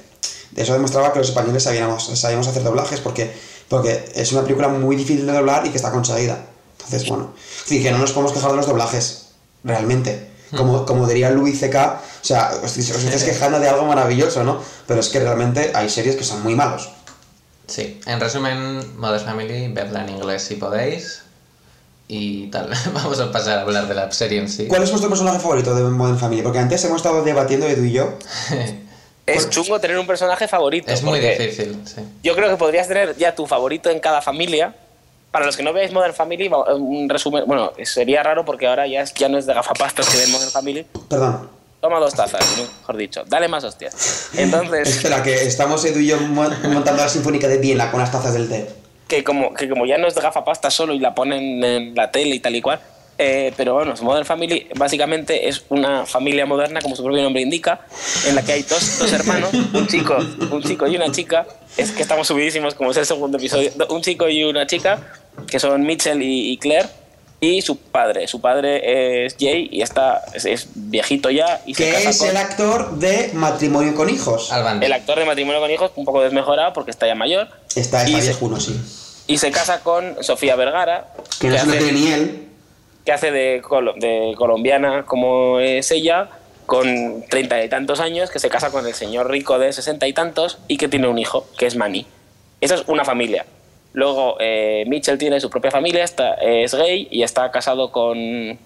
eso demostraba que los españoles sabíamos, sabíamos hacer doblajes porque, porque es una película muy difícil de doblar y que está conseguida. Entonces, bueno. Sí, que no nos podemos quejar de los doblajes, realmente. Como, como diría Louis C.K., o sea, os, os estáis quejando de algo maravilloso, ¿no? Pero es que realmente hay series que son muy malos. Sí, en resumen, Modern Family, vedla en inglés si podéis. Y tal, vamos a pasar a hablar de la serie en sí. ¿Cuál es vuestro personaje favorito de Modern Family? Porque antes hemos estado debatiendo Edu y yo. Es chungo tener un personaje favorito. es muy difícil, sí. Yo creo que podrías tener ya tu favorito en cada familia. Para los que no veáis Modern Family, va- un resumen. Bueno, sería raro porque ahora ya, es- ya no es de gafapastas que ven Modern Family. Perdón. Toma dos tazas, mejor dicho. Dale más hostias. Entonces, Espera, que estamos Edu y yo mon- montando la sinfónica de Viena con las tazas del té. que como, que como ya no es de gafapasta solo y la ponen en la tele y tal y cual. Eh, pero bueno, Modern Family básicamente es una familia moderna, como su propio nombre indica, en la que hay dos, dos hermanos, un chico, un chico y una chica. Es que estamos subidísimos, como es el segundo episodio. Un chico y una chica, que son Mitchell y, y Claire, y su padre. Su padre es Jay y está, es, es viejito ya y se Que casa es con el actor de Matrimonio con Hijos. Al bando. el actor de matrimonio con hijos, un poco desmejorado porque está ya mayor. Está, y está se- viejuno, sí. Y se casa con Sofía Vergara, Que no se lo hace- tiene ni él. Que hace de, colo- de colombiana como es ella, con treinta y tantos años, que se casa con el señor rico de sesenta y tantos y que tiene un hijo, que es Manny. Esa es una familia. Luego eh, Mitchell tiene su propia familia, está, es gay y está casado con...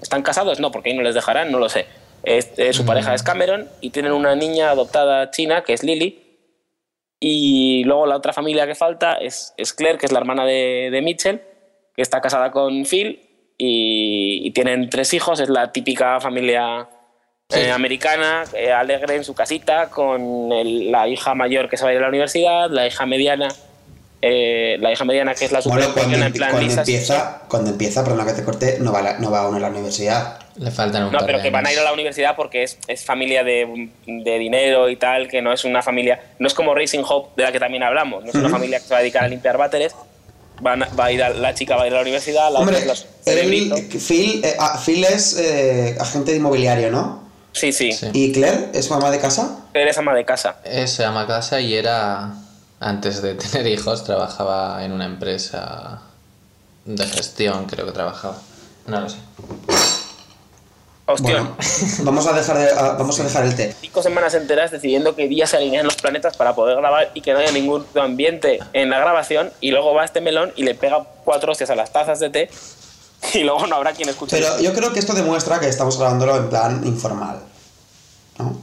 ¿Están casados? No, porque ahí no les dejarán, no lo sé. Es- eh, su pareja es Cameron y tienen una niña adoptada china, que es Lily. Y luego la otra familia que falta es, es Claire, que es la hermana de, de Mitchell, que está casada con Phil y, y tienen tres hijos. Es la típica familia eh, Sí. americana, eh, alegre en su casita, con el- la hija mayor que se va a ir a la universidad, la hija mediana, eh, la hija mediana que es la Bueno, cuando, en plan cuando empieza, cuando empieza, perdona que te corte, no va, a la- no va aún a la universidad. Le faltan un No, par pero de que van a ir a la universidad porque es, es familia de, de dinero y tal, que no es una familia, no es como Racing Hope de la que también hablamos, no es una familia que se va a dedicar a limpiar váteres, van a- va a ir a- la chica va a ir a la universidad, la Hombre, otra es la Phil, eh, ah, Phil es eh, agente inmobiliario, ¿no? Sí, sí, Sí. ¿Y Claire es mamá de casa? eres ama de casa. Eh, Se llama casa y era, antes de tener hijos, trabajaba en una empresa de gestión, creo que trabajaba. No lo sé. Hostia, Bueno, vamos a dejar, de- ah, vamos a dejar el té. cinco semanas enteras decidiendo qué día se alinean los planetas para poder grabar y que no haya ningún ambiente en la grabación y luego va este melón y le pega cuatro hostias a las tazas de té y luego no habrá quien escuche. Pero yo creo que esto demuestra que estamos grabándolo en plan informal. ¿no?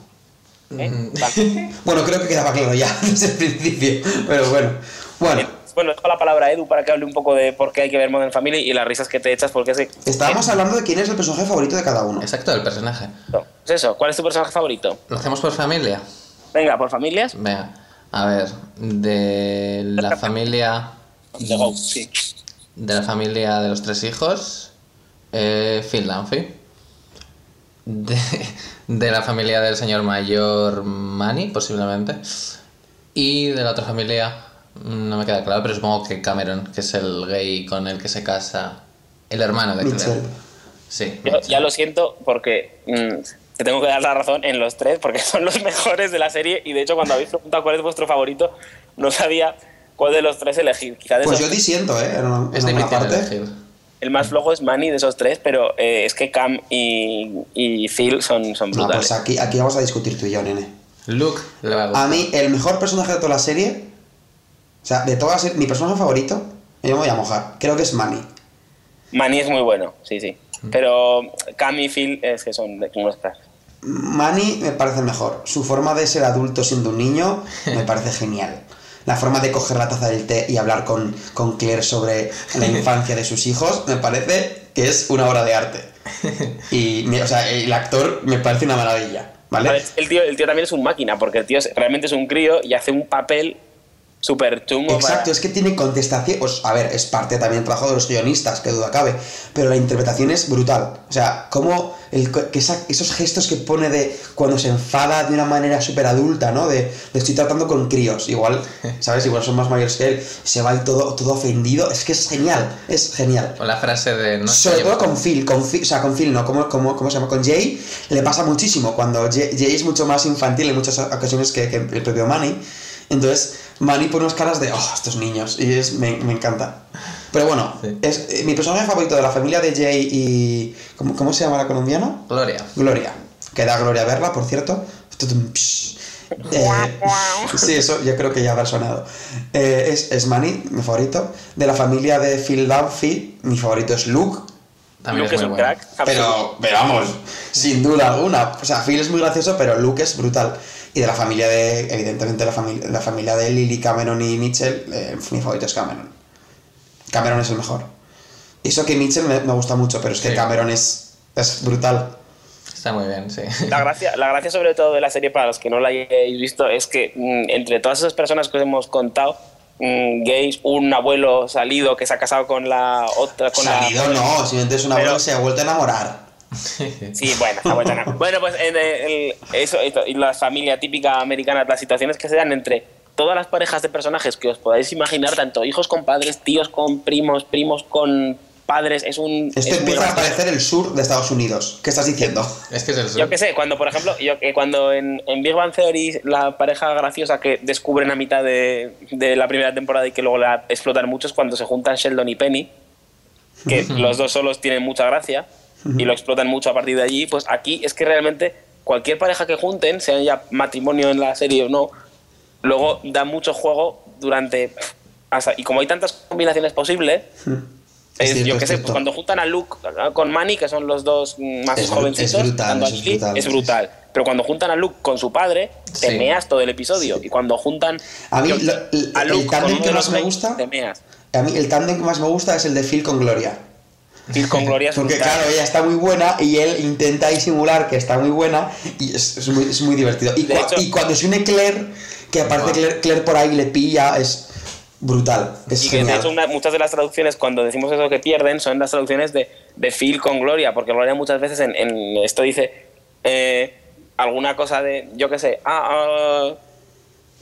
¿Eh? Vale. Bueno, creo que quedaba claro ya desde el principio. Pero bueno. Bueno, Bueno, dejo la palabra a Edu para que hable un poco de por qué hay que ver Modern Family y las risas que te echas porque es que... estábamos hablando de quién es el personaje favorito de cada uno. Exacto, el personaje. No, es eso, ¿cuál es tu personaje favorito? ¿Lo hacemos por familia? Venga, por familias. Venga, a ver, de la familia The Go, sí. de la familia de los tres hijos, eh, Phil Dunphy. De, de la familia del señor mayor Manny, posiblemente. Y de la otra familia, no me queda claro, pero supongo que Cameron, que es el gay con el que se casa el hermano de Claire. Sí. Yo ya lo siento porque mm, te tengo que dar la razón en los tres porque son los mejores de la serie y de hecho cuando habéis preguntado cuál es vuestro favorito no sabía cuál de los tres elegir. Quizá de Pues esos- yo disiento, ¿eh? En, una- Es en una parte. elegir. el más flojo es Manny de esos tres, pero eh, es que Cam y, y Phil son, son No, brutales. pues aquí, aquí vamos a discutir tú y yo, nene. Luke le va a. A mí, el mejor personaje de toda la serie, o sea, de toda la serie, mi personaje favorito, yo me voy a mojar, creo que es Manny. Manny es muy bueno, sí, sí. Pero Cam y Phil es que son de unos cracks. Manny me parece el mejor. Su forma de ser adulto siendo un niño me parece genial. La forma de coger la taza del té y hablar con, con Claire sobre la infancia de sus hijos me parece que es una obra de arte. Y, o sea, el actor me parece una maravilla. ¿vale? A ver, el, tío, el tío también es un máquina, porque el tío es- realmente es un crío y hace un papel súper chungo. Exacto, para- es que tiene contestación. A ver, es parte también del trabajo de los guionistas, que duda cabe. Pero la interpretación es brutal. O sea, cómo el, que esa- esos gestos que pone de cuando se enfada de una manera súper adulta, ¿no? De, de estoy tratando con críos. Igual, ¿sabes? Igual son más mayores que él. Se va y todo, todo ofendido. Es que es genial. Es genial. O la frase de no Sobre todo con Phil, con Phil, o sea, con Phil no, ¿cómo, cómo, cómo se llama? Con Jay le pasa muchísimo, cuando Jay, Jay es mucho más infantil en muchas ocasiones que, que el propio Manny, entonces Manny pone unas caras de, oh, estos niños, y es, me, me encanta. Pero bueno, Sí. es eh, mi personaje favorito de la familia de Jay y... ¿Cómo, cómo se llama la colombiana? Gloria. Gloria, que da gloria verla, por cierto. Eh, sí, eso yo creo que ya habrá sonado. Eh, es, es Manny, mi favorito. De la familia de Phil Dunphy, mi favorito es Luke. También Luke es es muy un bueno. crack. Pero, pero vamos, sin duda alguna. O sea, Phil es muy gracioso, pero Luke es brutal. Y de la familia de, evidentemente, la, familia la familia de Lily, Cameron y Mitchell, eh, mi favorito es Cameron. Cameron es el mejor. Y eso que Mitchell me, me gusta mucho, pero es que Sí. Cameron es, es brutal. Está muy bien, sí. La gracia, la gracia sobre todo de la serie, para los que no la hayáis visto, es que mm, entre todas esas personas que os hemos contado, mm, gays, un abuelo salido que se ha casado con la otra, con la- Salido no, simplemente es una Pero- abuela que se ha vuelto a enamorar. Sí, bueno, está buena. Bueno, pues en el- eso, esto, y la familia típica americana, las situaciones que se dan entre todas las parejas de personajes que os podáis imaginar, tanto hijos con padres, tíos con primos, primos con padres, es un... Esto es empieza a gracioso. parecer el sur de Estados Unidos. ¿Qué estás diciendo? Es que es el sur. Yo qué sé, cuando por ejemplo, yo, que cuando en, en Big Bang Theory la pareja graciosa que descubren a mitad de, de la primera temporada y que luego la explotan mucho es cuando se juntan Sheldon y Penny, que los dos solos tienen mucha gracia y lo explotan mucho a partir de allí, pues aquí es que realmente cualquier pareja que junten, sea ya matrimonio en la serie o no, luego da mucho juego durante... hasta- y como hay tantas combinaciones posibles, Es es- cierto, yo qué sé, pues cuando juntan a Luke con Manny, que son los dos más Es jovencitos, es brutal, a es brutal, es sí, brutal. Pero cuando juntan a Luke con su padre, te Sí. meas todo el episodio. Y cuando juntan A mí, yo- lo- el- a el Luke tándem con uno que más me gusta- te meas. A mí el tándem que más me gusta es el de Phil con Gloria. Y con Gloria es Porque claro, ella está muy buena y él intenta disimular que está muy buena y es, es muy, es muy divertido. Y, De cua- hecho- y cuando se une Claire, que aparte. Claire, Claire por ahí le pilla, es brutal. Es Y que de hecho una- muchas de las traducciones, cuando decimos eso que pierden, son las traducciones de, de Phil con Gloria, porque Gloria muchas veces en, en esto dice eh, alguna cosa de, yo qué sé, ah, ah,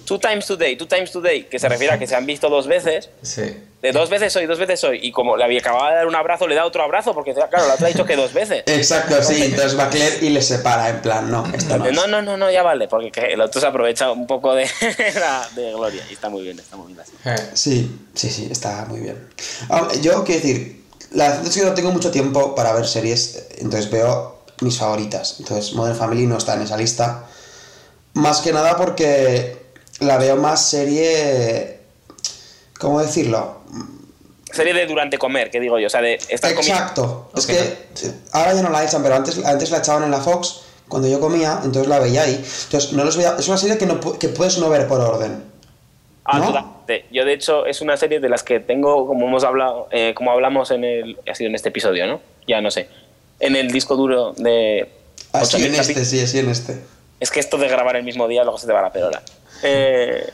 two times today, two times today, que se refiere a que se han visto dos veces, Sí. de dos veces hoy, dos veces hoy, y como le había acabado de dar un abrazo, le da otro abrazo, porque claro, la otra ha dicho que dos veces. Exacto, sí. Entonces va Claire y le separa, en plan, no, esto no. es. No, no, no, no, ya vale, porque que el otro se aprovecha un poco de, la- de Gloria, y está muy bien, está muy bien así. Eh, Sí, sí, sí, está muy bien. Ah, yo quiero decir, la verdad es que no tengo mucho tiempo para ver series, entonces veo mis favoritas. Entonces Modern Family no está en esa lista. Más que nada porque la veo más serie... ¿Cómo decirlo? Serie de durante comer, que digo yo, o sea, de estar comiendo. Exacto. Es que ahora ya no la echan, pero antes, antes la echaban en la Fox cuando yo comía, entonces la veía ahí. Entonces no los veía... Es una serie que, no, que puedes no ver por orden. Ah, ¿no? totalmente. Yo, de hecho, es una serie de las que tengo, como hemos hablado, eh, como hablamos en el. Ha sido en este episodio, ¿no? Ya no sé. En el disco duro de. Así 8.000 en este, sí, así en este. Es que esto de grabar el mismo día luego se te va la perola. Eh,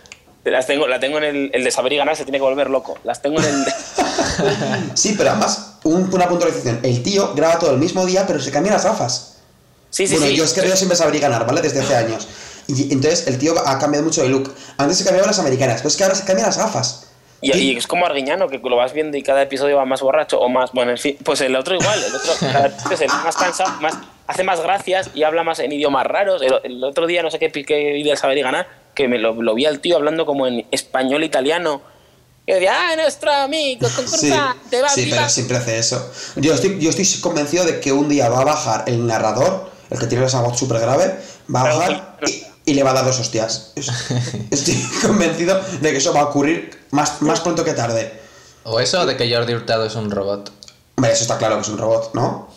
las tengo, la tengo en el, el de saber y ganar, se tiene que volver loco. Las tengo en el. Sí, pero además, un- una puntualización. El tío graba todo el mismo día, pero se cambia las gafas. Sí, sí, bueno, sí. yo es que yo siempre sabría ganar, ¿vale? Desde hace años. Y entonces el tío ha cambiado mucho de look. Antes se cambiaba las americanas, pero es que ahora se cambian las gafas. Y, y es como Arguiñano, que lo vas viendo y cada episodio va más borracho o más. Bueno, en fin. Pues el otro igual. El otro cada es el más cansado, más, hace más gracias y habla más en idiomas raros. El, el otro día, no sé qué, qué idea saber y ganar, que me lo, lo vi al tío hablando como en español italiano. Y decía, ah, nuestro amigo, Sí, concursante, va sí viva". pero siempre hace eso. Yo estoy, yo estoy convencido de que un día va a bajar el narrador, el que tiene esa voz súper grave, va a bajar y, y le va a dar dos hostias. Es- Estoy convencido de que eso va a ocurrir más, más pronto que tarde. O eso de que Jordi Hurtado es un robot. Hombre, eso está claro que es un robot, ¿no?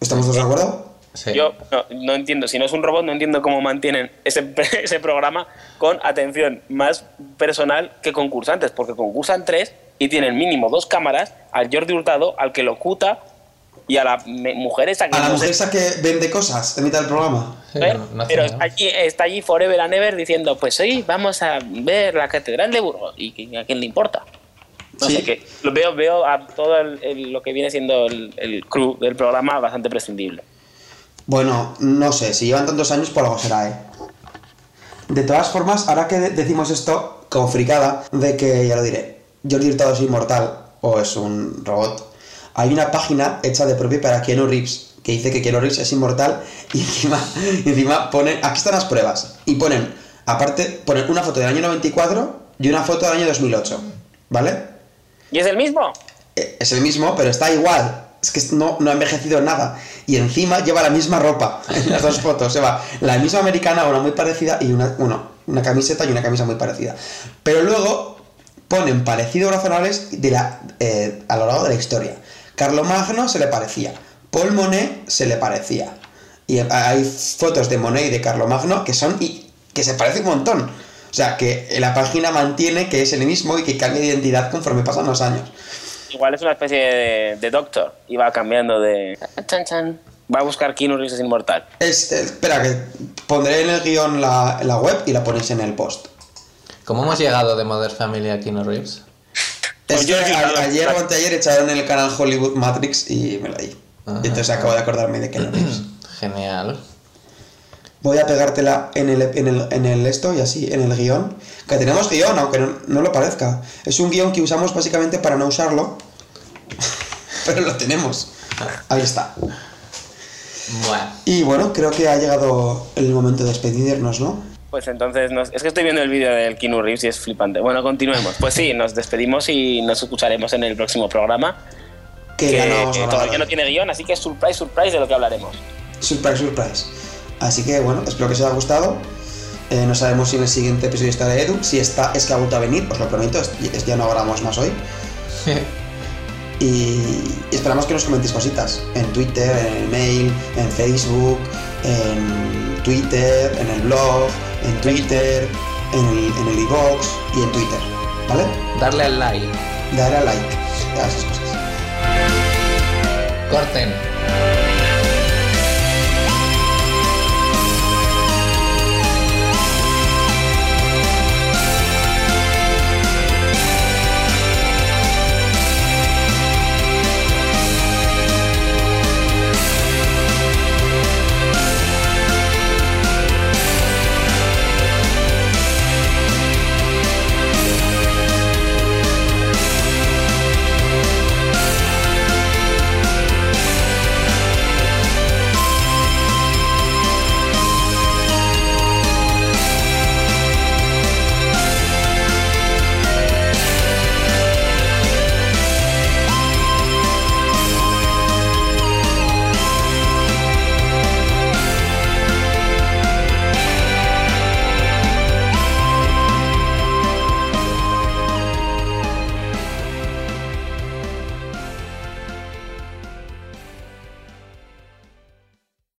¿Estamos todos de acuerdo? Sí. Yo no, no entiendo, si no es un robot, no entiendo cómo mantienen ese, ese programa con atención más personal que concursantes, porque concursan tres y tienen mínimo dos cámaras al Jordi Hurtado, al que locuta Y a la mujer esa que A la mujer esa que vende cosas en mitad del programa. Sí, ver, no- no pero está allí, está allí Forever and Ever diciendo, pues hoy vamos a ver la Catedral de Burgos. ¿Y a quién le importa? No Sí. sé qué. Lo veo, veo a todo el- el- lo que viene siendo el, el crew del programa bastante prescindible. Bueno, no sé, si llevan tantos años, por algo será, ¿eh? De todas formas, ahora que de- decimos esto, como fricada, de que, ya lo diré, Jordi Hurtado es inmortal, o es un robot, hay una página hecha de propio para Keanu Reeves, que dice que Keanu Reeves es inmortal, y encima, y encima ponen, aquí están las pruebas, y ponen, aparte, ponen una foto del año 94 y una foto del año 2008, ¿vale? ¿Y es el mismo? Eh, es el mismo, pero está igual. Es que no, no ha envejecido nada. Y encima lleva la misma ropa en las dos fotos. Lleva la misma americana, una muy parecida, y una, una camiseta y una camisa muy parecida. Pero luego ponen parecidos razonables de la, eh, a lo largo de la historia. Carlomagno se le parecía. Paul Monet se le parecía. Y hay fotos de Monet y de Carlomagno que son y que se parecen un montón. O sea, que la página mantiene que es el mismo y que cambia de identidad conforme pasan los años. Igual es una especie de, de Doctor. Y va cambiando de... Chan, chan. Va a buscar Keanu Reeves es inmortal. Es- eh, espera, que pondré en el guion la, la web y la ponéis en el post. ¿Cómo hemos llegado de Modern Family a Keanu Reeves? Pues Es yo que a- ayer o anteayer echaron en el canal Hollywood Matrix y me la di. Ajá. Y entonces acabo de acordarme de no Reeves. Genial. Voy a pegártela en el, en, el, en el esto y así, en el guion. Que tenemos guion, aunque no, no lo parezca. Es un guion que usamos básicamente para no usarlo. Pero lo tenemos. Ahí está. Bueno. Y bueno, creo que ha llegado el momento de despedirnos, ¿no? Pues entonces, nos- es que estoy viendo el vídeo del Keanu Reeves y es flipante. Bueno, continuemos. Pues sí, nos despedimos y nos escucharemos en el próximo programa. Que, Que, ya no que todavía no tiene guion, así que es surprise, surprise de lo que hablaremos. Surprise, surprise. Así que bueno, espero que os haya gustado. Eh, no sabemos si en el siguiente episodio estará Edu. Si está, es que ha vuelto a venir, os lo prometo. es- es- ya no grabamos más hoy. Y, esperamos que nos comentéis cositas en Twitter, en el mail, en Facebook, en Twitter, en el blog, en Twitter, en el, en el iVoox y en Twitter. ¿Vale? Darle al like. Darle a like a esas cosas. Corten.